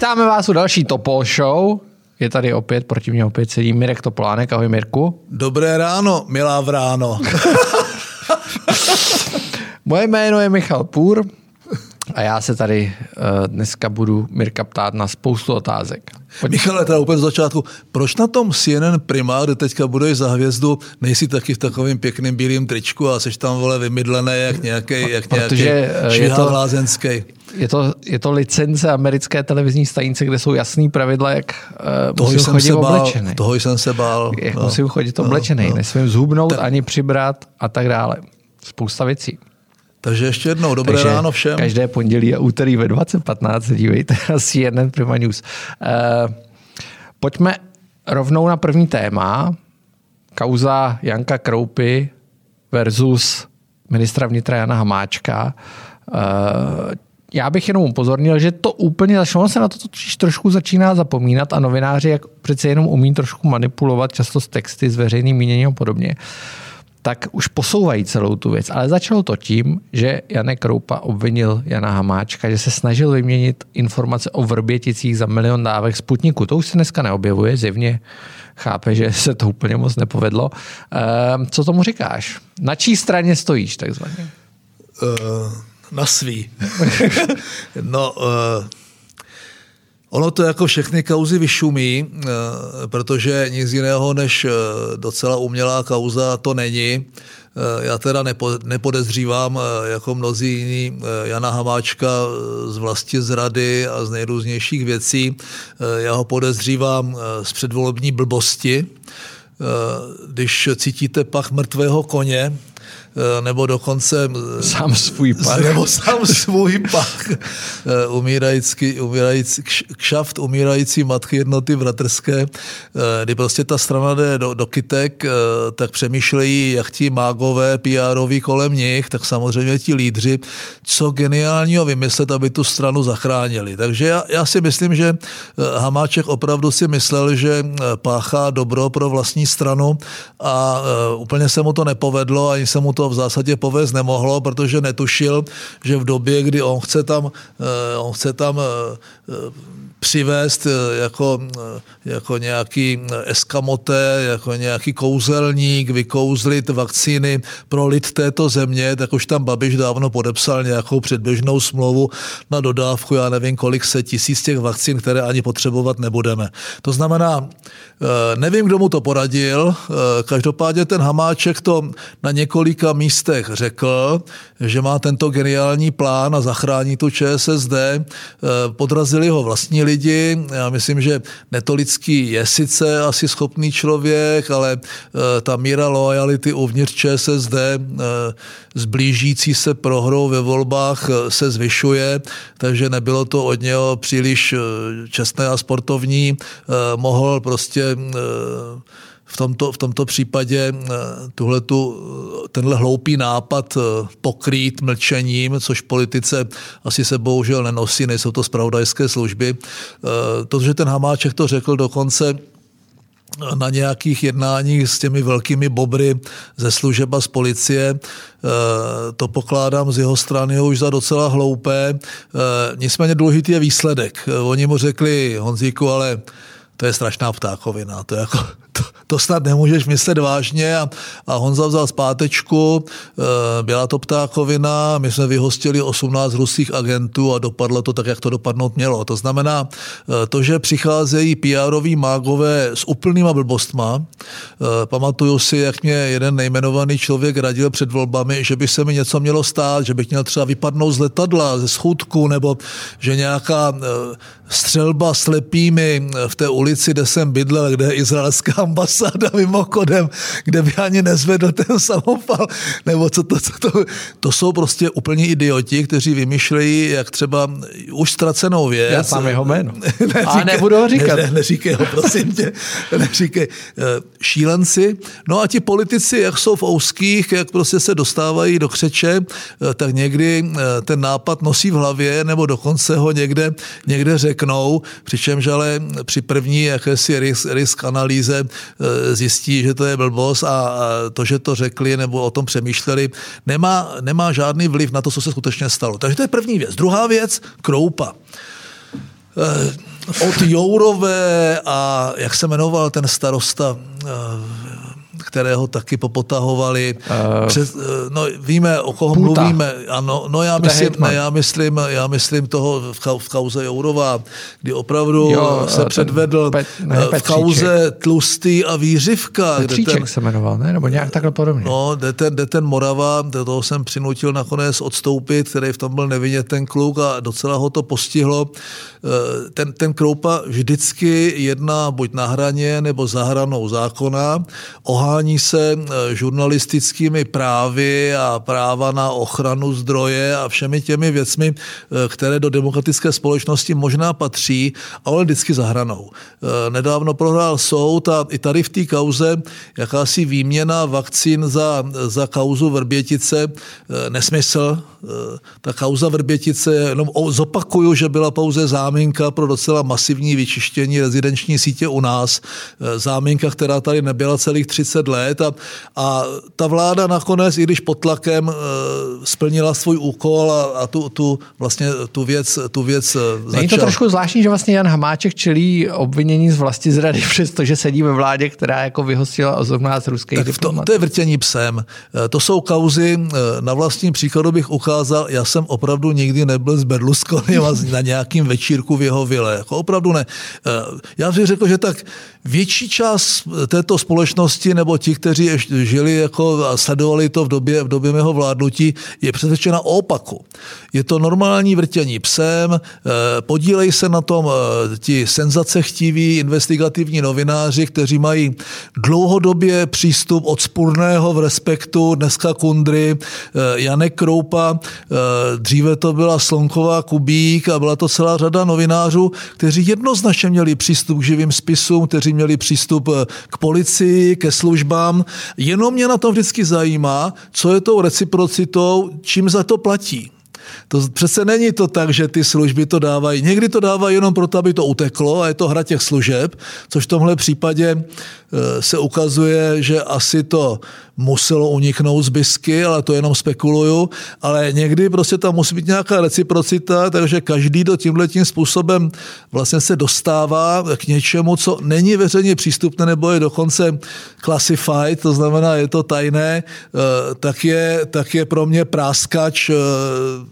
Vítáme vás u další Topol Show. Je tady opět, proti mě opět sedí Mirek Topolánek. Ahoj Mirku. Dobré ráno, milá v ráno. Moje jméno je Michal Půr a já se tady uh, dneska budu Mirka ptát na spoustu otázek. Pojď. Michale, teda úplně z začátku, proč na tom CNN Prima, kde teďka budeš za hvězdu, nejsi taky v takovém pěkném bílém tričku a jsi tam vole vymydlené jak nějaký, jak Protože nějaký je to, lázenský. Je to, je to licence americké televizní stanice, kde jsou jasný pravidla, jak uh, toho musím jsem chodit se bál, oblečený. Toho jsem se bál. Jak no, musím chodit oblečený, no, no. nesmím zhubnout, Ten... ani přibrat a tak dále. Spousta věcí. Takže ještě jednou, dobré Takže ráno všem. Každé pondělí a úterý ve 20.15 dívejte na CNN Prima News. Uh, pojďme rovnou na první téma. Kauza Janka Kroupy versus ministra vnitra Jana Hamáčka. Uh, já bych jenom upozornil, že to úplně začalo se na to totiž trošku začíná zapomínat a novináři jak přece jenom umí trošku manipulovat často s texty, s veřejným míněním a podobně. Uh, tak už posouvají celou tu věc. Ale začalo to tím, že Janek Kroupa obvinil Jana Hamáčka, že se snažil vyměnit informace o Vrběticích za milion dávek Sputniku. To už se dneska neobjevuje, zjevně chápe, že se to úplně moc nepovedlo. Ehm, co tomu říkáš? Na čí straně stojíš takzvaně? Uh, na svý. no, uh Ono to jako všechny kauzy vyšumí, eh, protože nic jiného než eh, docela umělá kauza to není. Eh, já teda nepodezřívám, jako mnozí jiní, Jana Hamáčka z vlasti zrady a z nejrůznějších věcí. Já ho podezřívám z předvolební blbosti. Když cítíte pach mrtvého koně, nebo dokonce... Eh, sám svůj pach. Nebo sám svůj pach. Eh, umírající, umírající, kšaft umírající matky jednoty bratrské, kdy prostě ta strana jde do, do kytek, tak přemýšlejí, jak ti mágové pr kolem nich, tak samozřejmě ti lídři, co geniálního vymyslet, aby tu stranu zachránili. Takže já, já si myslím, že Hamáček opravdu si myslel, že páchá dobro pro vlastní stranu a úplně se mu to nepovedlo, ani se mu to to v zásadě povést nemohlo, protože netušil, že v době, kdy on chce tam, eh, on chce tam eh, přivést eh, jako, jako nějaký eskamoté, jako nějaký kouzelník, vykouzlit vakcíny pro lid této země, tak už tam Babiš dávno podepsal nějakou předběžnou smlouvu na dodávku, já nevím, kolik se tisíc těch vakcín, které ani potřebovat nebudeme. To znamená, nevím, kdo mu to poradil, každopádně ten Hamáček to na několika několika místech řekl, že má tento geniální plán a zachrání tu ČSSD. Eh, podrazili ho vlastní lidi. Já myslím, že Netolický je sice asi schopný člověk, ale eh, ta míra lojality uvnitř ČSSD zblížící eh, se prohrou ve volbách se zvyšuje, takže nebylo to od něho příliš čestné a sportovní. Mohl prostě v tomto, v tomto případě eh, tuhletu, eh, tenhle hloupý nápad eh, pokrýt mlčením, což politice asi se bohužel nenosí, nejsou to spravodajské služby. To, že ten Hamáček to řekl dokonce na nějakých jednáních s těmi velkými bobry ze služeb a z policie. To pokládám z jeho strany už za docela hloupé. Nicméně důležitý je výsledek. Oni mu řekli, Honzíku, ale to je strašná ptákovina. To, jako, to, to snad nemůžeš myslet vážně. A, a Honza vzal zpátečku, e, byla to ptákovina, my jsme vyhostili 18 ruských agentů a dopadlo to tak, jak to dopadnout mělo. To znamená, e, to, že přicházejí pr mágové s úplnýma blbostma, e, pamatuju si, jak mě jeden nejmenovaný člověk radil před volbami, že by se mi něco mělo stát, že bych měl třeba vypadnout z letadla, ze schůdku, nebo že nějaká střelba slepými v té ulici, kde jsem bydlel, kde je izraelská ambasáda mimochodem, kde by ani nezvedl ten samopal, nebo co to, co to, to jsou prostě úplně idioti, kteří vymýšlejí, jak třeba už ztracenou věc. Já sám jeho jméno. neříkej, A nebudu ho říkat. Ne, ne, neříkej ho, prosím tě. Neříkej. Eh, šílenci. No a ti politici, jak jsou v ouských, jak prostě se dostávají do křeče, eh, tak někdy eh, ten nápad nosí v hlavě, nebo dokonce ho někde, někde řeknou, přičemž ale při první jakési risk, risk analýze zjistí, že to je blbost a to, že to řekli nebo o tom přemýšleli, nemá, nemá žádný vliv na to, co se skutečně stalo. Takže to je první věc. Druhá věc, kroupa. E, od Jourové a jak se jmenoval ten starosta kterého taky popotahovali. Uh, Přes, no, víme, o koho Půta. mluvíme. Ano, no já myslím, ne, já myslím, já myslím toho v, kauze Jourova, kdy opravdu jo, se předvedl pet, ne, v kauze Tlustý a Výřivka. Petříček ten, se jmenoval, ne? Nebo nějak takhle podobně. No, kde ten, kde ten Morava, do toho jsem přinutil nakonec odstoupit, který v tom byl nevinně ten kluk a docela ho to postihlo. Eh, ten, ten Kroupa vždycky jedná buď na hraně nebo za hranou zákona, ohání se eh, žurnalistickými právy a práva na ochranu zdroje a všemi těmi věcmi, eh, které do demokratické společnosti možná patří, ale vždycky za hranou. Nedávno prohrál soud a i tady v té kauze jakási výměna vakcín za, za kauzu Vrbětice nesmysl. Ta kauza Vrbětice, jenom zopakuju, že byla pouze záminka pro docela masivní vyčištění rezidenční sítě u nás. Záminka, která tady nebyla celých 30 let a, a ta vláda nakonec, i když pod tlakem, e, splnila svůj úkol a, a tu, tu, vlastně tu věc, tu věc začala. Není to trošku zvláštní, že vlastně Jan Hamáček čelí obvinění z vlasti zrady, přestože sedí ve vládě, která jako vyhostila 18 ruských tak to, to je vrtění psem. E, to jsou kauzy, na vlastním příkladu bych ukázal, já jsem opravdu nikdy nebyl s Berlusconem na nějakým večíru sbírku v jeho vile. Jako opravdu ne. Eh, já bych řekl, že tak větší část této společnosti nebo ti, kteří ještě žili jako a sledovali to v době, v době mého vládnutí, je přesvědčena o opaku. Je to normální vrtění psem, eh, podílej se na tom eh, ti senzace chtiví investigativní novináři, kteří mají dlouhodobě přístup od spurného v respektu, dneska Kundry, Janek Kroupa, dříve to byla Slonková Kubík a byla to celá řada novinářů, kteří jednoznačně měli přístup k živým spisům, kteří měli přístup eh, k policii, ke službám. Jenom mě na tom vždycky zajímá, co je tou reciprocitou, čím za to platí. To přece není to tak, že ty služby to dávají. Někdy to dávají jenom proto, aby to uteklo a je to hra těch služeb, což v tomhle případě se ukazuje, že asi to muselo uniknout z bisky, ale to jenom spekuluju, ale někdy prostě tam musí být nějaká reciprocita, takže každý do tímhle tím způsobem vlastně se dostává k něčemu, co není veřejně přístupné nebo je dokonce classified, to znamená, je to tajné, eh, tak je, tak je pro mě práskač,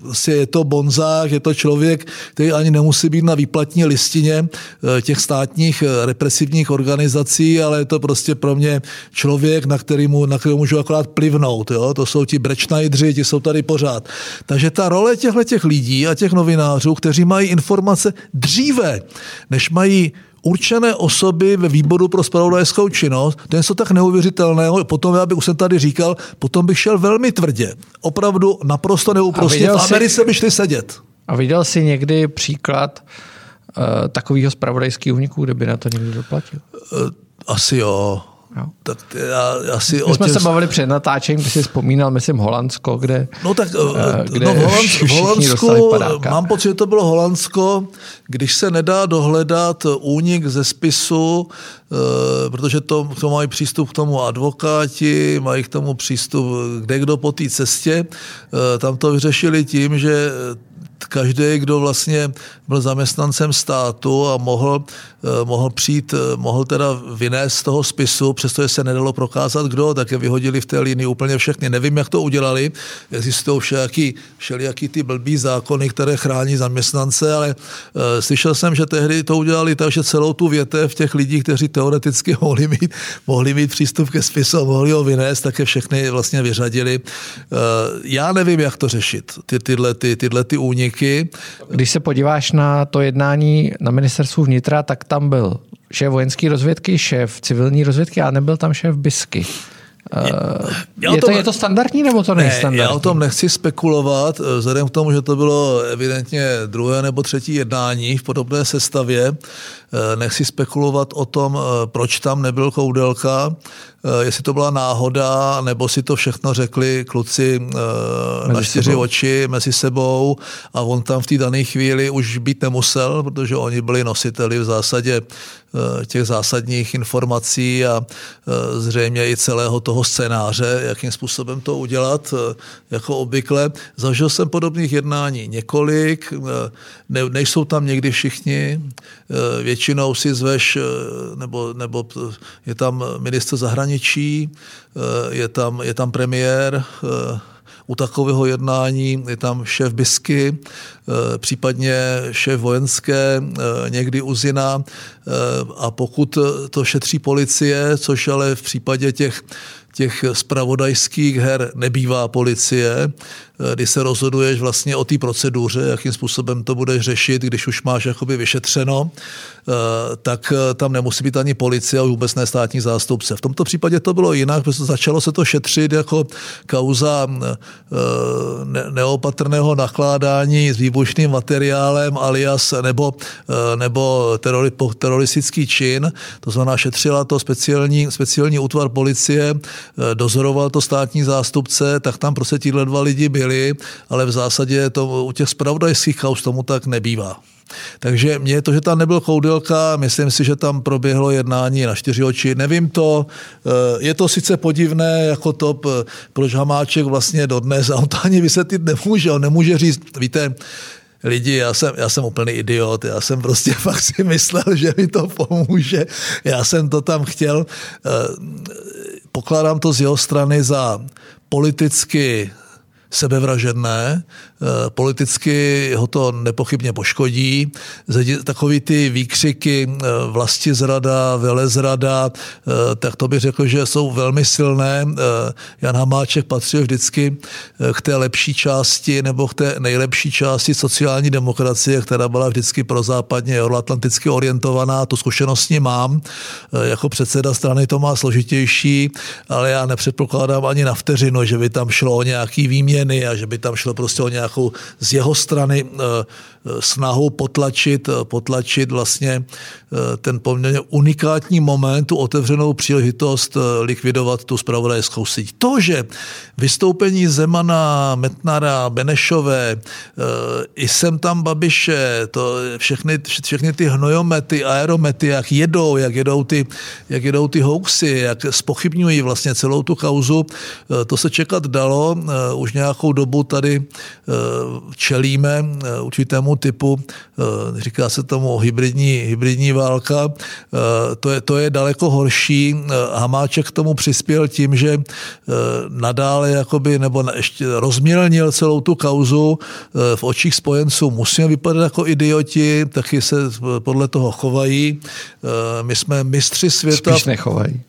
vlastně je to bonzák, je to člověk, který ani nemusí být na výplatní listině eh, těch státních represivních organizací, ale to prostě pro mě člověk, na kterému, na kterému můžu akorát plivnout. Jo? To jsou ti brečnajdři, ti jsou tady pořád. Takže ta role těchto těch lidí a těch novinářů, kteří mají informace dříve, než mají určené osoby ve výboru pro spravodajskou činnost, to je něco tak neuvěřitelného, potom já bych už jsem tady říkal, potom bych šel velmi tvrdě. Opravdu naprosto neúprostně. V Americe by šli sedět. A viděl jsi někdy příklad uh, takového spravodajského úniku, kde by na to někdo doplatil? Uh, asi jo. Jo. Tak já, asi My jsme těch... se bavili před natáčením, když jsi vzpomínal, myslím, Holandsko, kde, no tak, eh, kde no v, Holand, v Holandsku, mám pocit, že to bylo Holandsko, když se nedá dohledat únik ze spisu, eh, protože to, to mají přístup k tomu advokáti, mají k tomu přístup kde kdo po té cestě, eh, tam to vyřešili tím, že každý, kdo vlastně byl zaměstnancem státu a mohl, eh, mohl přijít, eh, mohl teda vynést z toho spisu, přestože se nedalo prokázat kdo, tak je vyhodili v té linii úplně všechny. Nevím, jak to udělali, existují všelijaký, všelijaký ty blbý zákony, které chrání zaměstnance, ale uh, slyšel jsem, že tehdy to udělali tak, že celou tu větev těch lidí, kteří teoreticky mohli mít, mohli mít přístup ke spisu, mohli ho vynést, tak je všechny vlastně vyřadili. Já nevím, jak to řešit, ty, tyhle, ty, tyhle ty úniky úniky. Když se podíváš na to jednání na ministerstvu vnitra, tak tam byl šéf vojenské rozvědky, šéf civilní rozvědky a nebyl tam šéf BISky. Je, eh, je, tom, to, je to standardní nebo to není standardní? Já o tom nechci spekulovat, eh, vzhledem k tomu, že to bylo evidentně druhé nebo třetí jednání v podobné sestavě. Eh, nechci spekulovat o tom, proč tam nebyl Koudelka. Jestli to byla náhoda, nebo si to všechno řekli kluci mezi na čtyři sebou. oči mezi sebou a on tam v té dané chvíli už být nemusel, protože oni byli nositeli v zásadě Eh, těch zásadních informací a eh, zřejmě i celého toho scénáře, jakým způsobem to udělat, eh, jako obvykle. Zažil jsem podobných jednání několik, ne, nejsou tam někdy všichni, většinou si zveš, nebo, nebo je tam minister zahraničí, je tam, je tam premiér, u takového jednání je tam šéf BISky, eh, případně šéf vojenské, eh, někdy uzina. Eh, a pokud to šetří policie, což ale v případě těch těch spravodajských her nebývá policie, Eh, kdy se rozhoduješ vlastně o té proceduře, jakým způsobem to budeš řešit, když už máš jakoby vyšetřeno, eh, tak eh, tam nemusí být ani policie a vůbec ne státní zástupce. V tomto případě to bylo jinak, protože začalo se to šetřit jako kauza neopatrného nakládání s výbušným materiálem alias nebo, nebo terori, teroristický čin. To znamená, šetřila to speciální, speciální útvar policie, dozoroval to státní zástupce, tak tam prostě tíhle dva lidi byli byli, ale v zásadě to u těch spravodajských kaus tomu tak nebývá. Takže mě to, že tam nebyl Koudelka, myslím si, že tam proběhlo jednání na čtyři oči. Nevím to, eh, je to sice podivné jako to, proč Hamáček vlastně dodnes, a on to ani vysvětlit nemůže, on nemůže říct, víte, lidi, já jsem, já jsem úplný idiot, já jsem prostě fakt si myslel, že mi to pomůže, já jsem to tam chtěl, eh, pokládám to z jeho strany za politicky sebevražedné, politicky ho to nepochybně poškodí. Takový ty výkřiky eh, vlasti zrada, velezrada, eh, tak to bych řekl, že jsou velmi silné. Jan Hamáček patřil vždycky k té lepší části nebo k té nejlepší části sociální demokracie, která byla vždycky prozápadně euroatlanticky orientovaná. Tu zkušenost mám. Jako předseda strany to má složitější, ale já nepředpokládám ani na vteřinu, že by tam šlo o nějaký výměr změny a že by tam šlo prostě o nějakou z jeho strany eh, snahu potlačit, potlačit vlastně eh, ten poměrně unikátní moment, tu otevřenou příležitost eh, likvidovat tu spravodajskou síť. To, že vystoupení Zemana, Metnara, Benešové, eh, i sem tam Babiše, to všechny, všechny ty hnojomety, aeromety, jak jedou, jak jedou ty, jak jedou ty hoaxy, jak spochybňují vlastně celou tu kauzu, to se čekat dalo. Už nějakou dobu tady čelíme určitému typu, eh, říká se tomu hybridní, hybridní válka, eh, to je, to je daleko horší. Eh, Hamáček k tomu přispěl tím, že nadále jakoby, nebo ještě rozmělnil celou tu kauzu v očích spojenců. Musíme vypadat jako idioti, taky se podle toho chovají. My jsme mistři světa. Spíš nechovají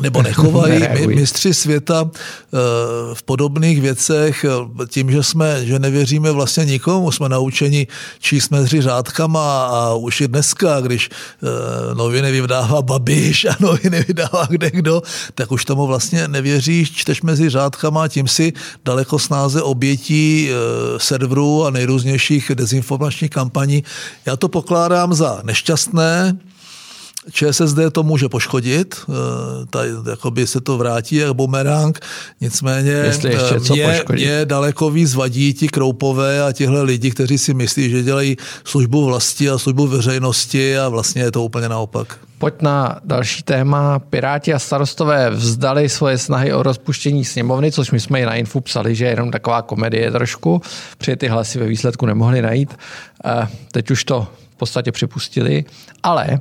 nebo nechovají mistři světa eh, v podobných věcech tím, že jsme, že nevěříme vlastně nikomu, jsme naučeni číst mezi řádkama a už i dneska, když eh, noviny vydává Babiš a noviny vydává kde kdo, tak už tomu vlastně nevěříš, čteš mezi řádkama a tím si daleko snáze obětí eh, serverů a nejrůznějších dezinformačních kampaní. Já to pokládám za nešťastné, ČSSD to může poškodit, eh, tady jakoby se to vrátí jak bumerang, nicméně Jestli ještě eh, co mě, mě daleko víc vadí ti kroupové a tihle lidi, kteří si myslí, že dělají službu vlasti a službu veřejnosti a vlastně je to úplně naopak. Pojď na další téma. Piráti a starostové vzdali svoje snahy o rozpuštění sněmovny, což my jsme i na Infu psali, že je jenom taková komedie trošku, protože ty hlasy ve výsledku nemohli najít. Eh, teď už to v podstatě připustili, ale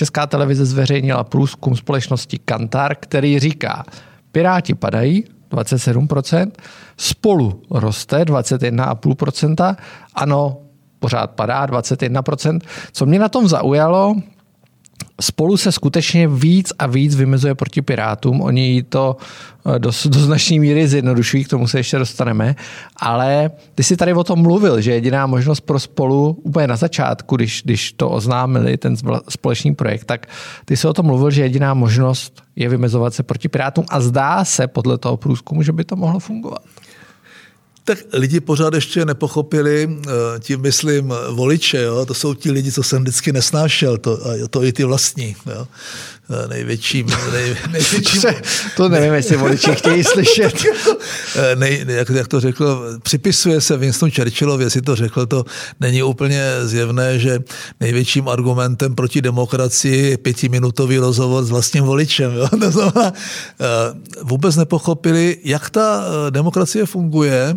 Česká televize zveřejnila průzkum společnosti Kantar, který říká, Piráti padají 27%, spolu roste 21,5%, ano, pořád padá 21%. Co mě na tom zaujalo, spolu se skutečně víc a víc vymezuje proti Pirátům. Oni to eh, do, do značné míry zjednodušují, k tomu se ještě dostaneme, ale ty jsi tady o tom mluvil, že jediná možnost pro spolu úplně na začátku, když, když to oznámili, ten společný projekt, tak ty jsi o tom mluvil, že jediná možnost je vymezovat se proti Pirátům a zdá se podle toho průzkumu, že by to mohlo fungovat. Tak lidi pořád ještě nepochopili, eh, tím myslím voliče, jo? to jsou ti lidi, co jsem vždycky nesnášel, to, a to i ty vlastní. Jo? Eh, největším, nej, největším... to nevím, jestli voliči chtějí slyšet. Eh, nej, jak, jak, to řekl, připisuje se Winston Churchillovi, jestli to řekl, to není úplně zjevné, že největším argumentem proti demokracii je pětiminutový rozhovor s vlastním voličem. Jo? To znamená, vůbec nepochopili, jak ta demokracie funguje,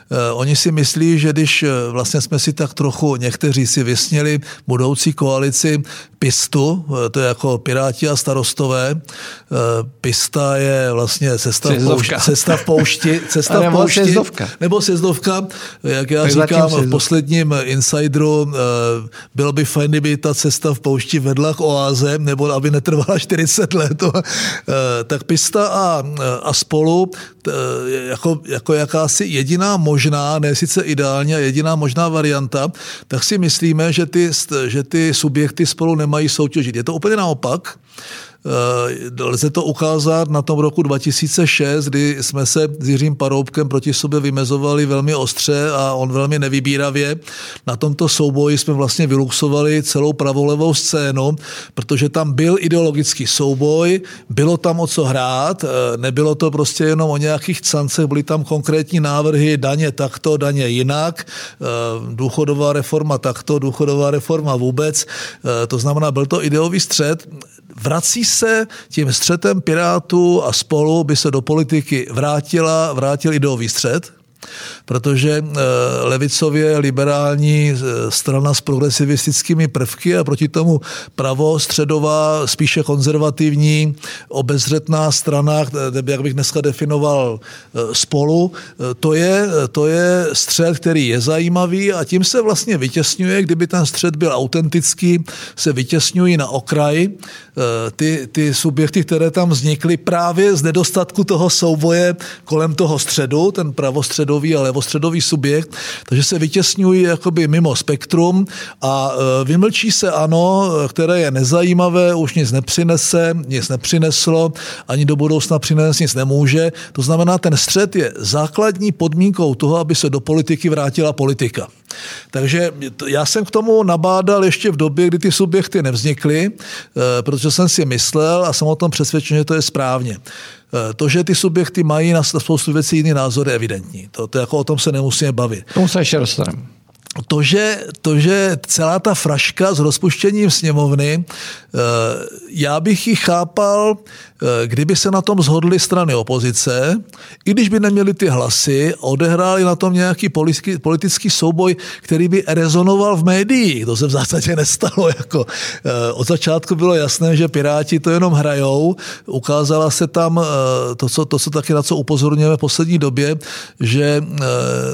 oni si myslí, že když eh, vlastně jsme si tak trochu někteří si vysněli budoucí koalici PISTu, eh, to je jako Piráti a starostové. Pista je vlastně cesta, v poušti, cesta v poušti. Cesta v poušti sezdovka. Nebo sezdovka. Jak já tak říkám v posledním Insideru, bylo by fajn, kdyby ta cesta v poušti vedla k oáze, nebo aby netrvala 40 let. Tak Pista a, a spolu jako, jako jakási jediná možná, ne sice ideální, a jediná možná varianta, tak si myslíme, že ty, že ty subjekty spolu nemají soutěžit. Je to úplně naopak. Eh, lze to ukázat na tom roku 2006, kdy jsme se s Jiřím Paroubkem proti sobě vymezovali velmi ostře a on velmi nevybíravě. Na tomto souboji jsme vlastně vyluxovali celou pravolevou scénu, protože tam byl ideologický souboj, bylo tam o co hrát, eh, nebylo to prostě jenom o nějakých cancech, byly tam konkrétní návrhy, daně takto, daně jinak, eh, důchodová reforma takto, důchodová reforma vůbec. To znamená, byl to ideový střed vrací se tím střetem Pirátů a spolu by se do politiky vrátila, vrátil ideový střed, protože eh, levicově liberální eh, strana s progresivistickými prvky a proti tomu pravostředová, spíše konzervativní, obezřetná strana, jak bych dneska definoval eh, spolu, to je, to je střed, který je zajímavý a tím se vlastně vytěsňuje, kdyby ten střed byl autentický, se vytěsňují na okraj ty, ty subjekty, které tam vznikly právě z nedostatku toho souboje kolem toho středu, ten pravostředový pravostředový a levostředový subjekt, takže se vytěsňují jakoby mimo spektrum a e, vymlčí se ano, které je nezajímavé, už nic nepřinese, nic nepřineslo, ani do budoucna přinést nic nemůže. To znamená, ten střed je základní podmínkou toho, aby se do politiky vrátila politika. Takže já jsem k tomu nabádal ještě v době, kdy ty subjekty nevznikly, e, protože jsem si myslel a jsem o tom přesvědčen, že to je správně. Eh, to, že ty subjekty mají na spoustu věcí jiný názor, je evidentní. To, to jako o tom se nemusíme bavit. Tomu se ještě dostaneme to že, to, že celá ta fraška s rozpuštěním sněmovny, eh, já bych ji chápal, kdyby se na tom zhodly strany opozice, i když by neměli ty hlasy, odehráli na tom nějaký politický, politický souboj, který by rezonoval v médiích. To se v zásadě nestalo. Jako, eh, od začátku bylo jasné, že Piráti to jenom hrajou. Ukázala se tam to, co, to, co taky na co upozorňujeme v poslední době, že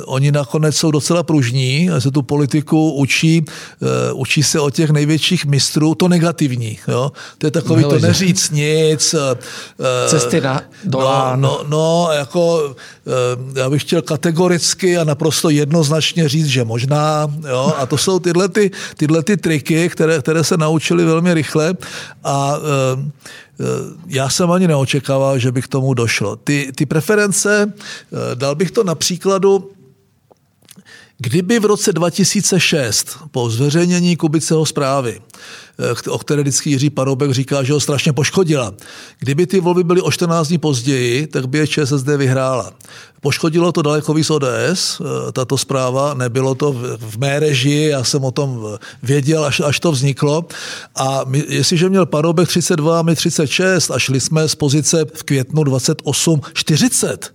oni nakonec jsou docela pružní, se tu politiku učí, učí se o těch největších mistrů, to negativní. Jo? To je takový to neříct nic. Uh, Cesty na dolán. No, no, no jako uh, já bych chtěl kategoricky a naprosto jednoznačně říct, že možná. Jo? A to jsou tyhle, ty, tyhle ty triky, které, které se naučili velmi rychle a uh, já jsem ani neočekával, že by k tomu došlo. Ty, ty preference, dal bych to na příkladu Kdyby v roce 2006 po zveřejnění Kubiceho zprávy Eh, o které vždycky Jiří Paroubek říká, že ho strašně poškodila. Kdyby ty volby byly o 14 dní později, tak by je ČSSD vyhrála. Poškodilo to daleko víc ODS, eh, tato zpráva, nebylo to v mé režii, já jsem o tom věděl, až, až to vzniklo. A my, jestliže měl Paroubek 32 a my 36 a šli jsme z pozice v květnu 28 40,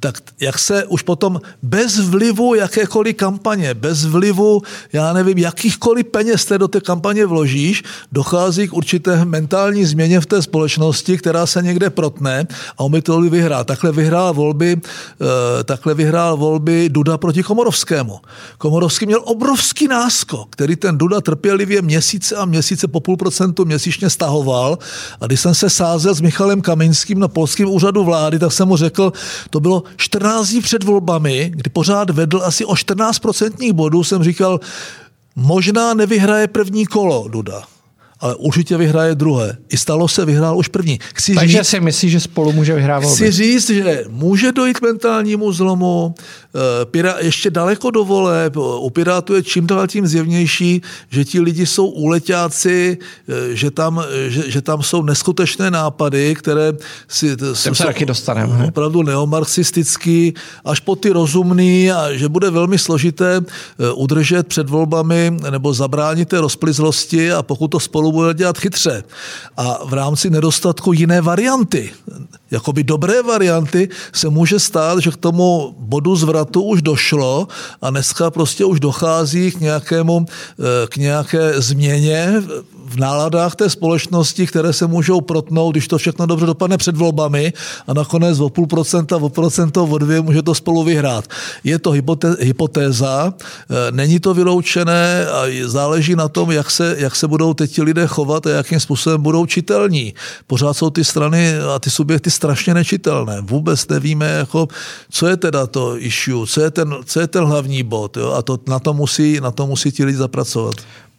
tak jak se už potom bez vlivu jakékoliv kampaně, bez vlivu, já nevím, jakýchkoliv peněz té do té kampaně vložíš, dochází k určité mentální změně v té společnosti, která se někde protne a to vyhrál. Takhle vyhrál volby, eh, takhle vyhrál volby Duda proti Komorovskému. Komorovský měl obrovský náskok, který ten Duda trpělivě měsíce a měsíce po půl procentu měsíčně stahoval. A když jsem se sázel s Michalem Kaminským na polském úřadu vlády, tak jsem mu řekl, to bylo 14 dní před volbami, kdy pořád vedl asi o 14% bodů, jsem říkal, možná nevyhraje první kolo Duda ale určitě vyhraje druhé. I stalo se, vyhrál už první. Chci Takže říct, si myslí, že spolu může vyhrávat. Chci říct, že může dojít k mentálnímu zlomu, eh, Pira, ještě daleko do voleb, u Pirátů je čím dál tím zjevnější, že ti lidi jsou úletáci, eh, že tam, že, že tam jsou neskutečné nápady, které si, jsou, se taky dostaneme. opravdu neomarxistický, až po ty rozumný a že bude velmi složité eh, udržet před volbami nebo zabránit té rozplizlosti a pokud to spolu bude dělat chytře. A v rámci nedostatku jiné varianty, jakoby dobré varianty, se může stát, že k tomu bodu zvratu už došlo a dneska prostě už dochází k nějakému, eh, k nějaké změně v náladách té společnosti, které se můžou protnout, když to všechno dobře dopadne před volbami a nakonec o půl procenta, o procento, o dvě může to spolu vyhrát. Je to hypotéza, eh, není to vyloučené a záleží na tom, jak se, jak se budou teď ti lidé chovat a jakým způsobem budou čitelní. Pořád jsou ty strany a ty subjekty strašně nečitelné. Vůbec nevíme, jako, co je teda to issue, co je ten, co je ten hlavní bod. Jo? A to, na, to musí, na to musí ti lidi zapracovat.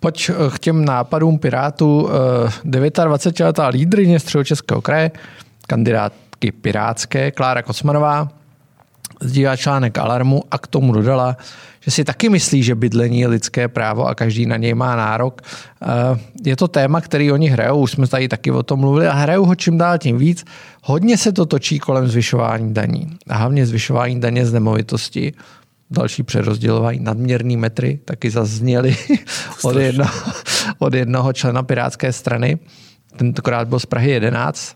Pojď eh, k těm nápadům Pirátů. 29-letá eh, lídrině středočeského kraje, kandidátky Pirátské, Klára Kocmanová, sdílá článek Alarmu a k tomu dodala, že si taky myslí, že bydlení je lidské právo a každý na něj má nárok. Eh, je to téma, který oni hrajou, už jsme tady taky o tom mluvili a hrajou ho čím dál tím víc. Hodně se to točí kolem zvyšování daní a hlavně zvyšování daně z nemovitosti další přerozdělování, nadměrný metry, taky zazněly od jednoho, od jednoho člena Pirátské strany. Tentokrát byl z Prahy 11.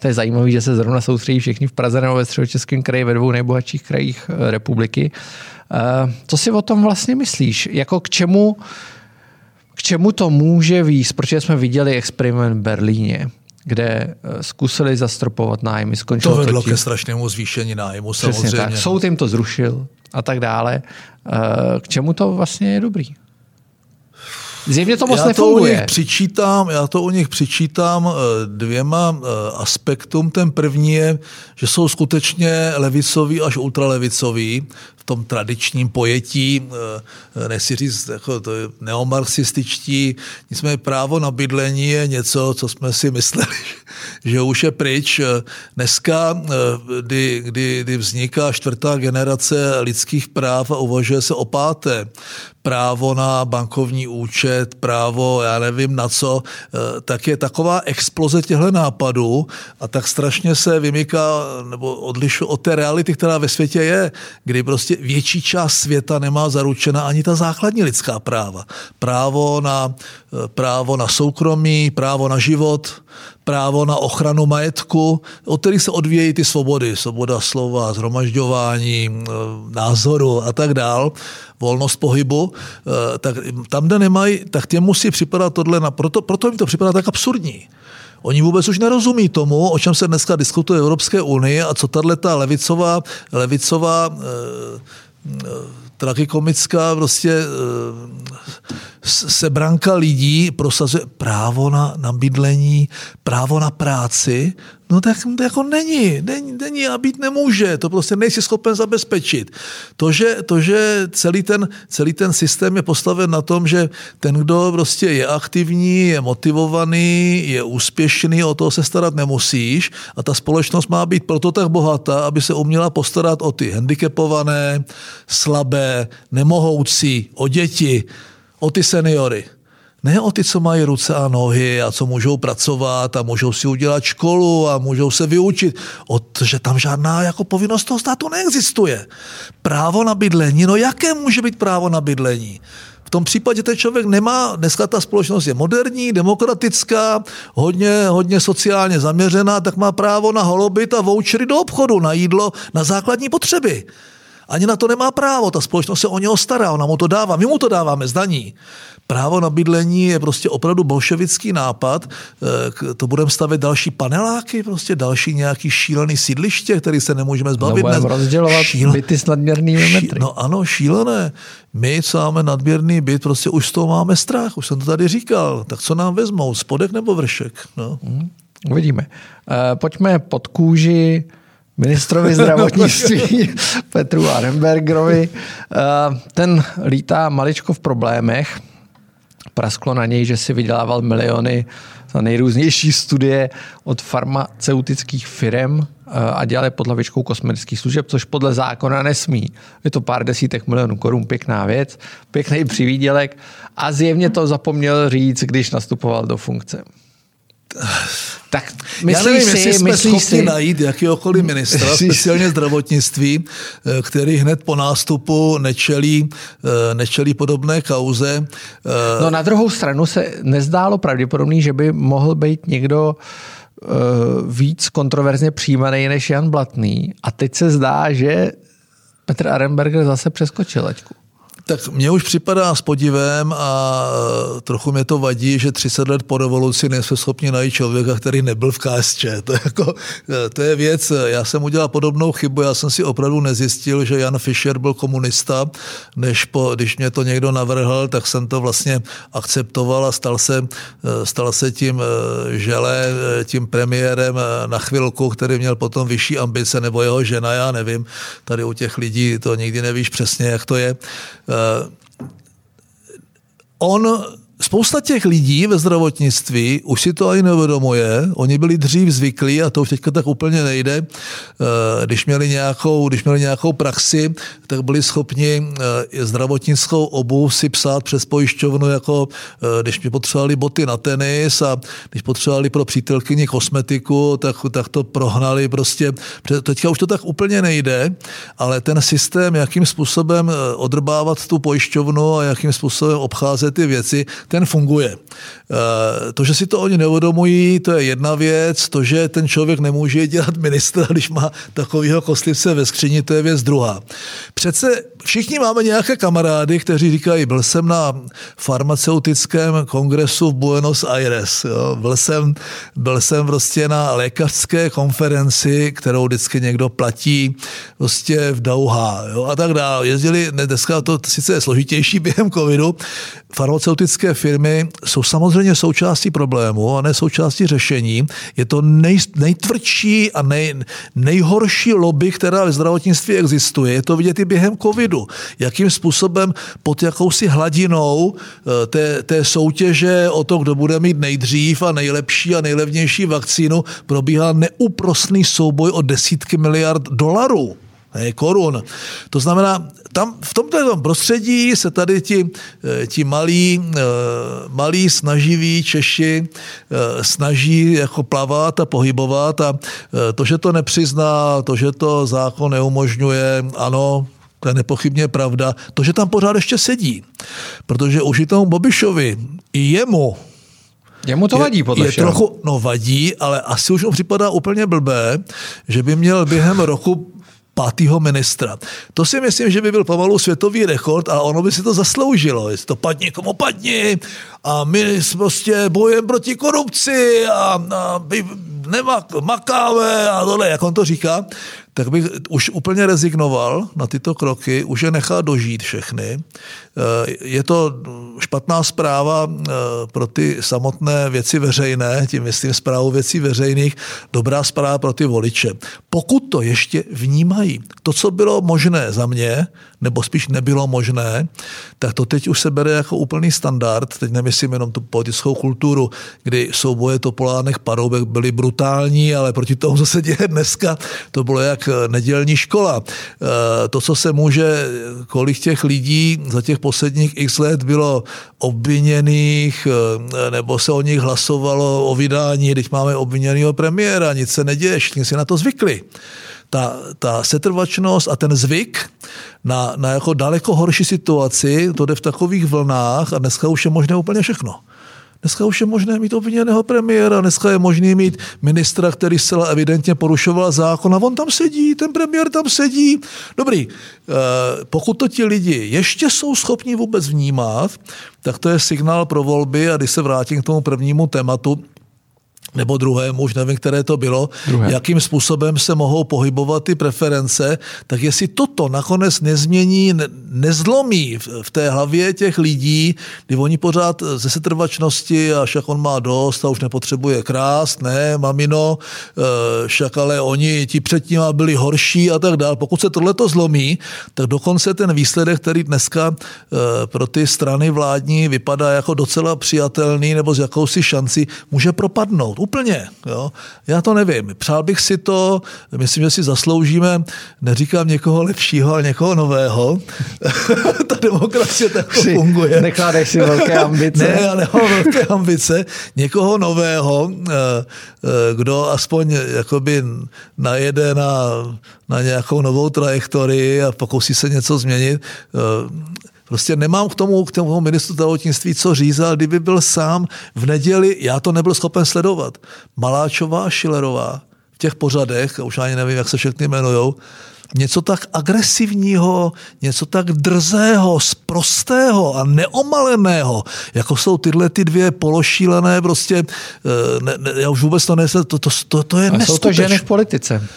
To je zajímavé, že se zrovna soustředí všichni v Praze nebo ve středočeském kraji, ve dvou nejbohatších krajích eh, republiky. Eh, co si o tom vlastně myslíš? Jako k čemu, k čemu to může víc? Protože jsme viděli experiment v Berlíně, kde eh, zkusili zastropovat nájmy. Skončilo to vedlo to tím. ke strašnému zvýšení nájmu, samozřejmě. Přesně tak. Soud jim to zrušil a tak dále. Eh, k čemu to vlastně je dobrý? Zjevně to moc já nefunguje. To u nich přičítám, já to u nich přičítám eh, dvěma aspektům. Ten první je, že jsou skutečně levicoví až ultralevicoví v tom tradičním pojetí, eh, nechci říct, jako to je neomarxističtí, nicméně právo na bydlení je něco, co jsme si mysleli, že už je pryč. Dneska, eh, kdy, kdy, kdy vzniká čtvrtá generace lidských práv a uvažuje se o páté, právo na bankovní účet, právo, já nevím na co, eh, tak je taková exploze těchto nápadů a tak strašně se vymyká nebo odlišuje od té reality, která ve světě je, kdy prostě větší část světa nemá zaručena ani ta základní lidská práva. Právo na, eh, právo na soukromí, právo na život, právo na ochranu majetku, od kterých se odvíjejí ty svobody. Svoboda slova, zhromažďování, eh, názoru a tak dál volnost pohybu, eh, tak tam, kde nemají, tak těm musí připadat tohle, na, proto, proto jim to připadá tak absurdní. Oni vůbec už nerozumí tomu, o čem se dneska diskutuje v Evropské unii a co tahle ta levicová, levicová eh, tragikomická prostě eh, sebranka lidí prosazuje právo na, na bydlení, právo na práci, no tak to jako není, není, není a být nemůže, to prostě nejsi schopen zabezpečit. To, že, to, že celý, ten, celý ten systém je postaven na tom, že ten, kdo prostě je aktivní, je motivovaný, je úspěšný, o toho se starat nemusíš. A ta společnost má být proto tak bohatá, aby se uměla postarat o ty handicapované, slabé, nemohoucí, o děti, o ty seniory. Ne o ty, co mají ruce a nohy a co můžou pracovat a můžou si udělat školu a můžou se vyučit. O to, že tam žádná jako povinnost toho státu neexistuje. Právo na bydlení, no jaké může být právo na bydlení? V tom případě ten člověk nemá, dneska ta společnost je moderní, demokratická, hodně, hodně sociálně zaměřená, tak má právo na holobit a vouchery do obchodu, na jídlo, na základní potřeby. Ani na to nemá právo, ta společnost se o něho stará, ona mu to dává, my mu to dáváme zdaní. Právo na bydlení je prostě opravdu bolševický nápad, eh, to budeme stavět další paneláky, prostě další nějaký šílený sídliště, který se nemůžeme zbavit. No, rozdělovat Šíl... byty s nadměrnými metry. No ano, šílené. My, co máme nadměrný byt, prostě už z toho máme strach, už jsem to tady říkal. Tak co nám vezmou, spodek nebo vršek? No. Hmm, uvidíme. Uh, pojďme pod kůži ministrovi zdravotnictví Petru Arenbergerovi. Eh, ten lítá maličko v problémech, prasklo na něj, že si vydělával miliony za nejrůznější studie od farmaceutických firm eh, a dělali pod hlavičkou kosmetických služeb, což podle zákona nesmí. Je to pár desítek milionů korun, pěkná věc, pěkný přivídělek a zjevně to zapomněl říct, když nastupoval do funkce. Tak myslíš Já nevím, si, jestli jsme schopni si... najít jakýkoliv ministra, speciálně zdravotnictví, eh, který hned po nástupu nečelí, eh, nečelí podobné kauze. No na druhou stranu se nezdálo pravděpodobný, že by mohl být někdo víc kontroverzně přijímaný než Jan Blatný. A teď se zdá, že Petr Arenberger zase přeskočil laťku. Tak mně už připadá s podivem a trochu mě to vadí, že 30 let po revoluci nejsme schopni najít člověka, který nebyl v KSČ. To je, jako, to je věc, já jsem udělal podobnou chybu, já jsem si opravdu nezjistil, že Jan Fischer byl komunista, než po, když mě to někdo navrhl, tak jsem to vlastně akceptoval a stal se, stal se tím žele, tím premiérem na chvilku, který měl potom vyšší ambice, nebo jeho žena, já nevím. Tady u těch lidí to nikdy nevíš přesně, jak to je. Eh, on Spousta těch lidí ve zdravotnictví už si to ani neuvědomuje. Oni byli dřív zvyklí a to už teďka tak úplně nejde. Eh, když měli nějakou, když měli nějakou praxi, tak byli schopni eh, zdravotnickou obu si psát přes pojišťovnu, jako když mi potřebovali boty na tenis a když potřebovali pro přítelkyni kosmetiku, tak, tak to prohnali prostě. Teďka už to tak úplně nejde, ale ten systém, jakým způsobem odrbávat tu pojišťovnu a jakým způsobem obcházet ty věci, ten funguje. Eh, to, že si to oni neuvědomují, to je jedna věc. To, že ten člověk nemůže dělat ministra, když má takového kostlivce ve skříni, to je věc druhá. Přece všichni máme nějaké kamarády, kteří říkají, byl jsem na farmaceutickém kongresu v Buenos Aires. Jo? Byl, jsem, byl jsem prostě na lékařské konferenci, kterou vždycky někdo platí prostě v Dauha a tak dále. Jezdili, dneska to sice je složitější během covidu, farmaceutické firmy jsou samozřejmě součástí problému a ne součástí řešení. Je to nej, nejtvrdší a nej, nejhorší lobby, která ve zdravotnictví existuje. Je to vidět i během covidu. Jakým způsobem pod jakousi hladinou eh, té, té soutěže o to, kdo bude mít nejdřív a nejlepší a nejlevnější vakcínu, probíhá neúprostný souboj o desítky miliard dolarů korun. To znamená, tam v tomto prostředí se tady ti, eh, ti malí, eh, malí snaživí Češi snaží jako plavat a pohybovat a to, že to nepřizná, to, že to zákon neumožňuje, ano, to je nepochybně pravda, to, že tam pořád ještě sedí. Protože už i tomu Bobišovi, i jemu, Jemu to vadí, podle je, je trochu, no vadí, ale asi už mu připadá úplně blbé, že by měl během roku pátého ministra. To si myslím, že by byl pomalu světový rekord a ono by si to zasloužilo. Jestli to padni, komu padni a my prostě bojujeme proti korupci a, a nemakáme a tohle, jak on to říká, tak bych už úplně rezignoval na tyto kroky, už je nechá dožít všechny. Eh, je to špatná zpráva eh, pro ty samotné věci veřejné, tím myslím zprávu věcí veřejných, dobrá zpráva pro ty voliče. Pokud to ještě vnímají, to, co bylo možné za mě, nebo spíš nebylo možné, tak to teď už se bere jako úplný standard. Teď nemyslím jenom tu politickou kulturu, kdy souboje Topolánek Paroubek byly brutální, ale proti tomu, co se děje dneska, to bylo jak nedělní škola. Eh, to, co se může, kolik těch lidí za těch posledních x let bylo obviněných, eh, nebo se o nich hlasovalo o vydání, teď máme obviněného premiéra, nic se neděje, všichni si na to zvykli ta, ta setrvačnost a ten zvyk na, na jako daleko horší situaci, to jde v takových vlnách a dneska už je možné úplně všechno. Dneska už je možné mít obviněného premiéra, dneska je možné mít ministra, který zcela evidentně porušoval zákon a on tam sedí, ten premiér tam sedí. Dobrý, eh, pokud to ti lidi ještě jsou schopni vůbec vnímat, tak to je signál pro volby a když se vrátím k tomu prvnímu tématu, nebo druhému, už nevím, které to bylo, Druhé. jakým způsobem se mohou pohybovat ty preference, tak jestli toto nakonec nezmění, nezlomí v té hlavě těch lidí, kdy oni pořád ze setrvačnosti a však on má dost a už nepotřebuje krást, ne, mamino, eh, však ale oni ti předtím byli horší a tak dále. Pokud se tohle to zlomí, tak dokonce ten výsledek, který dneska eh, pro ty strany vládní vypadá jako docela přijatelný nebo s jakousi šanci, může propadnout Úplně. Jo. Já to nevím. Přál bych si to, myslím, že si zasloužíme, neříkám někoho lepšího, ale někoho nového. Ta demokracie tak funguje. Nekládeš si velké ambice. ne, ale velké ambice. Někoho nového, eh, eh, kdo aspoň jakoby najede na, na nějakou novou trajektorii a pokusí se něco změnit eh, Prostě nemám k tomu, k tomu ministru zdravotnictví co říct, ale kdyby byl sám. V neděli, já to nebyl schopen sledovat. Maláčová, Šilerová v těch pořadech, už ani nevím, jak se všechny jmenujou, něco tak agresivního, něco tak drzého, sprostého a neomaleného, jako jsou tyhle ty dvě pološílené, prostě, eh, ne, ne, já už vůbec to nejsem, to, to, to, to je a jsou to ženy v politice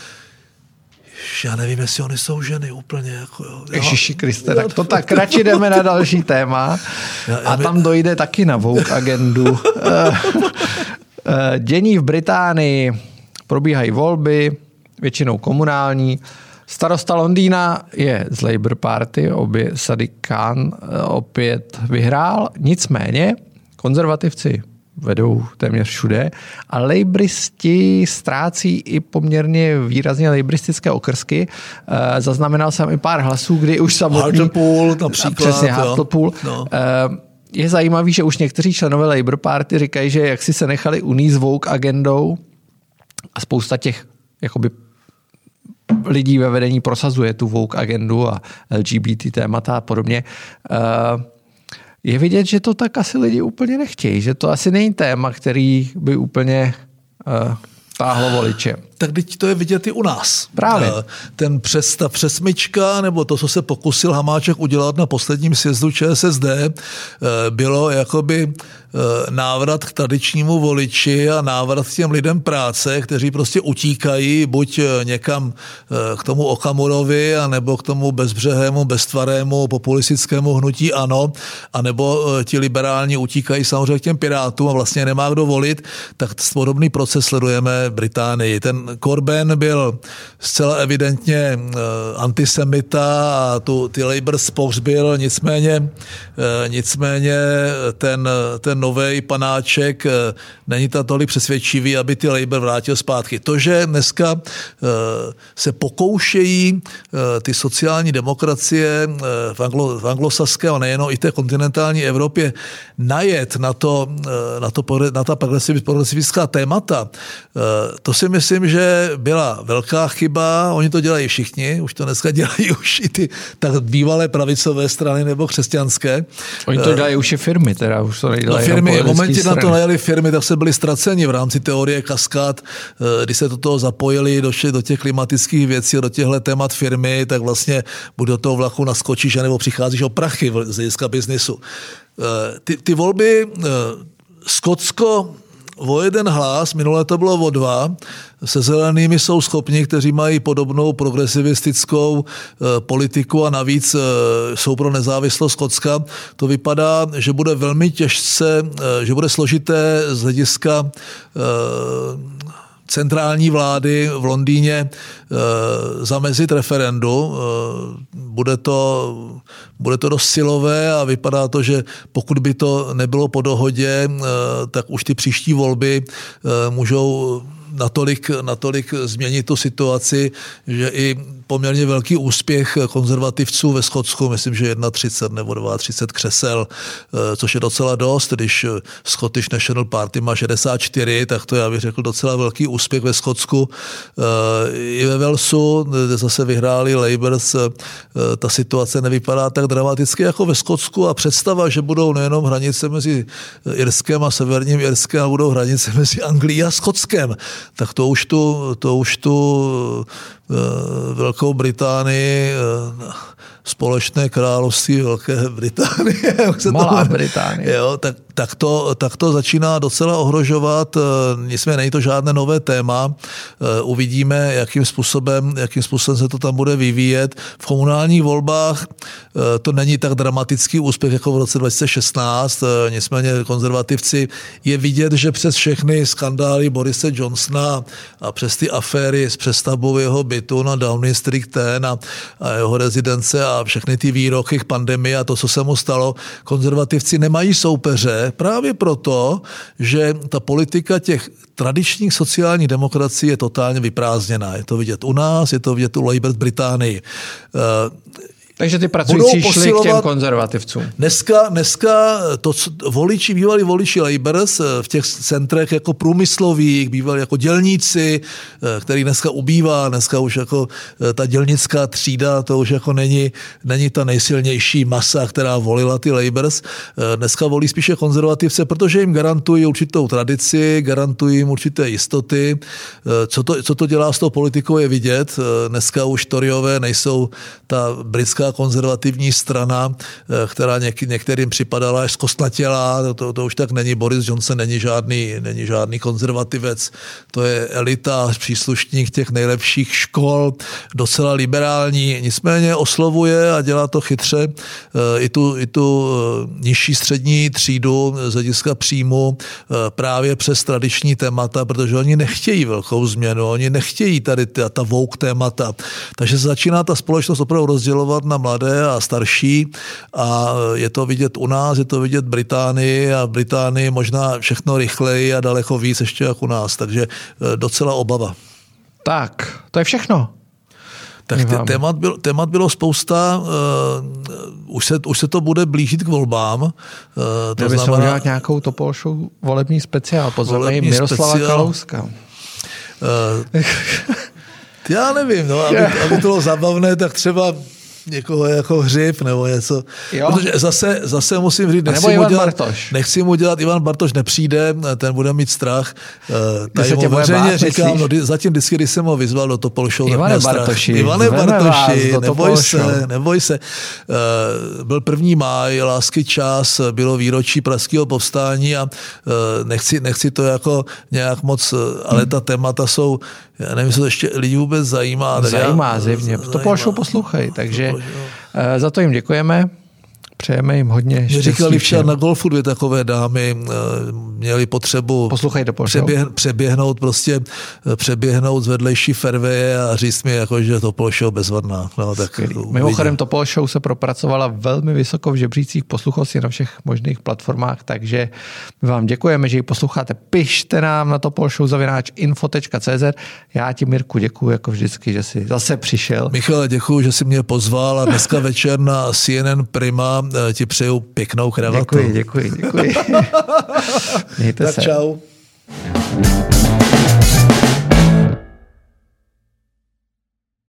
já nevím, jestli oni jsou ženy úplně. Jako, jo. Ježiši Kriste, tak to tak radši jdeme na další téma a tam dojde taky na Vogue agendu. Eh, eh, dění v Británii, probíhají volby, většinou komunální. Starosta Londýna je z Labour Party, obě Sadiq Khan eh, opět vyhrál, nicméně konzervativci vedou téměř všude. A lejbristi ztrácí i poměrně výrazně lejbristické okrsky. E, zaznamenal jsem i pár hlasů, kdy už samotný... Hartlepool například. Přesně, Hartlepool. No. E, je zajímavý, že už někteří členové Labour Party říkají, že jak si se nechali uníst Vogue agendou a spousta těch jakoby lidí ve vedení prosazuje tu Vogue agendu a LGBT témata a podobně. Je vidět, že to tak asi lidi úplně nechtějí, že to asi není téma, který by úplně uh, táhlo voliče. Tak teď to je vidět i u nás. Právě. Eh, ten přes, ta přesmyčka, nebo to, co se pokusil Hamáček udělat na posledním sjezdu ČSSD, eh, bylo jakoby Eh, návrat k tradičnímu voliči a návrat k těm lidem práce, kteří prostě utíkají buď někam k tomu Okamurovi, anebo k tomu bezbřehému, beztvarému populistickému hnutí ANO, anebo ti liberální utíkají samozřejmě k těm pirátům a vlastně nemá kdo volit, tak podobný proces sledujeme v Británii. Ten Corbyn byl zcela evidentně antisemita a tu, ty Labour pohřbil, nicméně, nicméně ten, ten nový panáček eh, není to tolik přesvědčivý, aby ty Labour vrátil zpátky. To, že dneska eh, se pokoušejí eh, ty sociální demokracie v, anglo, v anglosaské a nejenom i té kontinentální Evropě najet na, to, na, to, na ta progresivistická témata, to si myslím, že byla velká chyba. Oni to dělají všichni, už to dneska dělají už i ty tak bývalé pravicové strany nebo křesťanské. Oni to dělají už i firmy, teda už to nedělají. No, firmy, v momentě na to najeli firmy, tak se byli ztraceni v rámci teorie kaskád, eh, když se do toho zapojili do, do těch klimatických věcí, do těchto témat firmy, tak vlastně buď do toho vlaku naskočíš, nebo přicházíš o prachy z hlediska biznisu. Eh, ty, ty volby eh, Skotsko o jeden hlas, minule to bylo o dva, se zelenými jsou schopni, kteří mají podobnou progresivistickou e, politiku a navíc e, jsou pro nezávislost Skotska. To vypadá, že bude velmi těžce, e, že bude složité z hlediska centrální vlády v Londýně e, zamezit referendu. E, bude, to, bude to dost silové a vypadá to, že pokud by to nebylo po dohodě, e, tak už ty příští volby můžou natolik, natolik změnit tu situaci, že i poměrně velký úspěch konzervativců ve Skotsku, myslím, že 31 nebo 32 křesel, eh, což je docela dost, když Scottish National Party má 64, tak to já bych řekl docela velký úspěch ve Skotsku. Eh, I ve Walesu, kde zase vyhráli Labours, eh, ta situace nevypadá tak dramaticky jako ve Skotsku a představa, že budou nejenom hranice mezi Irskem a Severním Irskem, a budou hranice mezi Anglií a Skotskem, tak to už tu, to už tu Velkou Británii, společné království Velké Británie. Malá Británie. Jo, tak tak to, tak to začíná docela ohrožovat. Eh, nicméně není to žádné nové téma. Eh, uvidíme, jakým způsobem, jakým způsobem se to tam bude vyvíjet. V komunálních volbách eh, to není tak dramatický úspěch jako v roce 2016. Nicméně konzervativci je vidět, že přes všechny skandály Borise Johnsona a přes ty aféry s přestavbou jeho bytu na Downing Street 10 a, a jeho rezidence a všechny ty výroky k pandemii a to, co se mu stalo, konzervativci nemají soupeře právě proto, že ta politika těch tradičních sociálních demokracií je totálně vyprázdněná. Je to vidět u nás, je to vidět u Labour v Británii. Takže ty pracující šli k těm konzervativcům. Dneska, dneska to, co voliči, bývalí voliči Labours eh, v těch centrech jako průmyslových, bývali jako dělníci, eh, který dneska ubývá, dneska už jako eh, ta dělnická třída, to už jako není, není ta nejsilnější masa, která volila ty Labours. Dneska volí spíše konzervativce, protože jim garantují určitou tradici, garantují jim určité jistoty. Co to, co to dělá s tou politikou je vidět. Dneska už Toryové nejsou ta britská politická konzervativní strana, eh, která něk, některým připadala až zkostnatělá, to, to už tak není. Boris Johnson není žádný, není žádný konzervativec, to je elita, příslušník těch nejlepších škol, docela liberální, nicméně oslovuje a dělá to chytře eh, i tu, i tu eh, nižší střední třídu z hlediska příjmu právě přes tradiční témata, protože oni nechtějí velkou změnu, oni nechtějí tady ta, ta vouk témata. Takže se začíná ta společnost opravdu rozdělovat na na mladé a starší a je to vidět u nás, je to vidět Británii a v Británii možná všechno rychleji a daleko víc ještě jak u nás, takže eh, docela obava. Tak, to je všechno. Tak témat, byl, témat bylo spousta, uh, už, se, už se to bude blížit k volbám. Uh, to Měli znamená, udělat nějakou Topol Show volební speciál, pozveme Miroslava speciál. Kalouska. Uh, já nevím, no, aby, aby to bylo zabavné, tak třeba někoho jako hřiv nebo něco. Jo? Protože zase, zase musím říct, nechci, mu dělat, Bartoš. nechci mu dělat, Ivan Bartoš nepřijde, ten bude mít strach. Eh, tady mu veřejně říkám, no, zatím vždycky, když jsem ho vyzval do Topol Show, Ivane Bartoši, Ivane Bartoši, neboj se, neboj se. Uh, byl první máj, lásky čas, bylo výročí pražského povstání a uh, nechci, nechci to jako nějak moc, ale hmm. ta témata jsou já nevím, jestli to ještě lidi vůbec zajímá. Zajímá, já, zjevně. To Polšou poslouchají, takže uh, za to jim děkujeme. Přejeme jim hodně štěstí. Říkali včera na golfu dvě takové dámy, eh, měli potřebu Poslouchej do přeběh, přeběhnout, prostě eh, přeběhnout z vedlejší ferveje a říct mi, jako, že to Show bezvadná. No, tak Mimochodem to Show se propracovala velmi vysoko v žebřících posluchosti na všech možných platformách, takže my vám děkujeme, že ji posloucháte. Pište nám na Show zavináč info.cz. Já ti, Mirku, děkuji jako vždycky, že jsi zase přišel. Michal, děkuji, že jsi mě pozval a dneska večer na CNN Prima Eh, ti přeju pěknou kravatu. Děkuji, děkuji, děkuji. Mějte tak se. čau.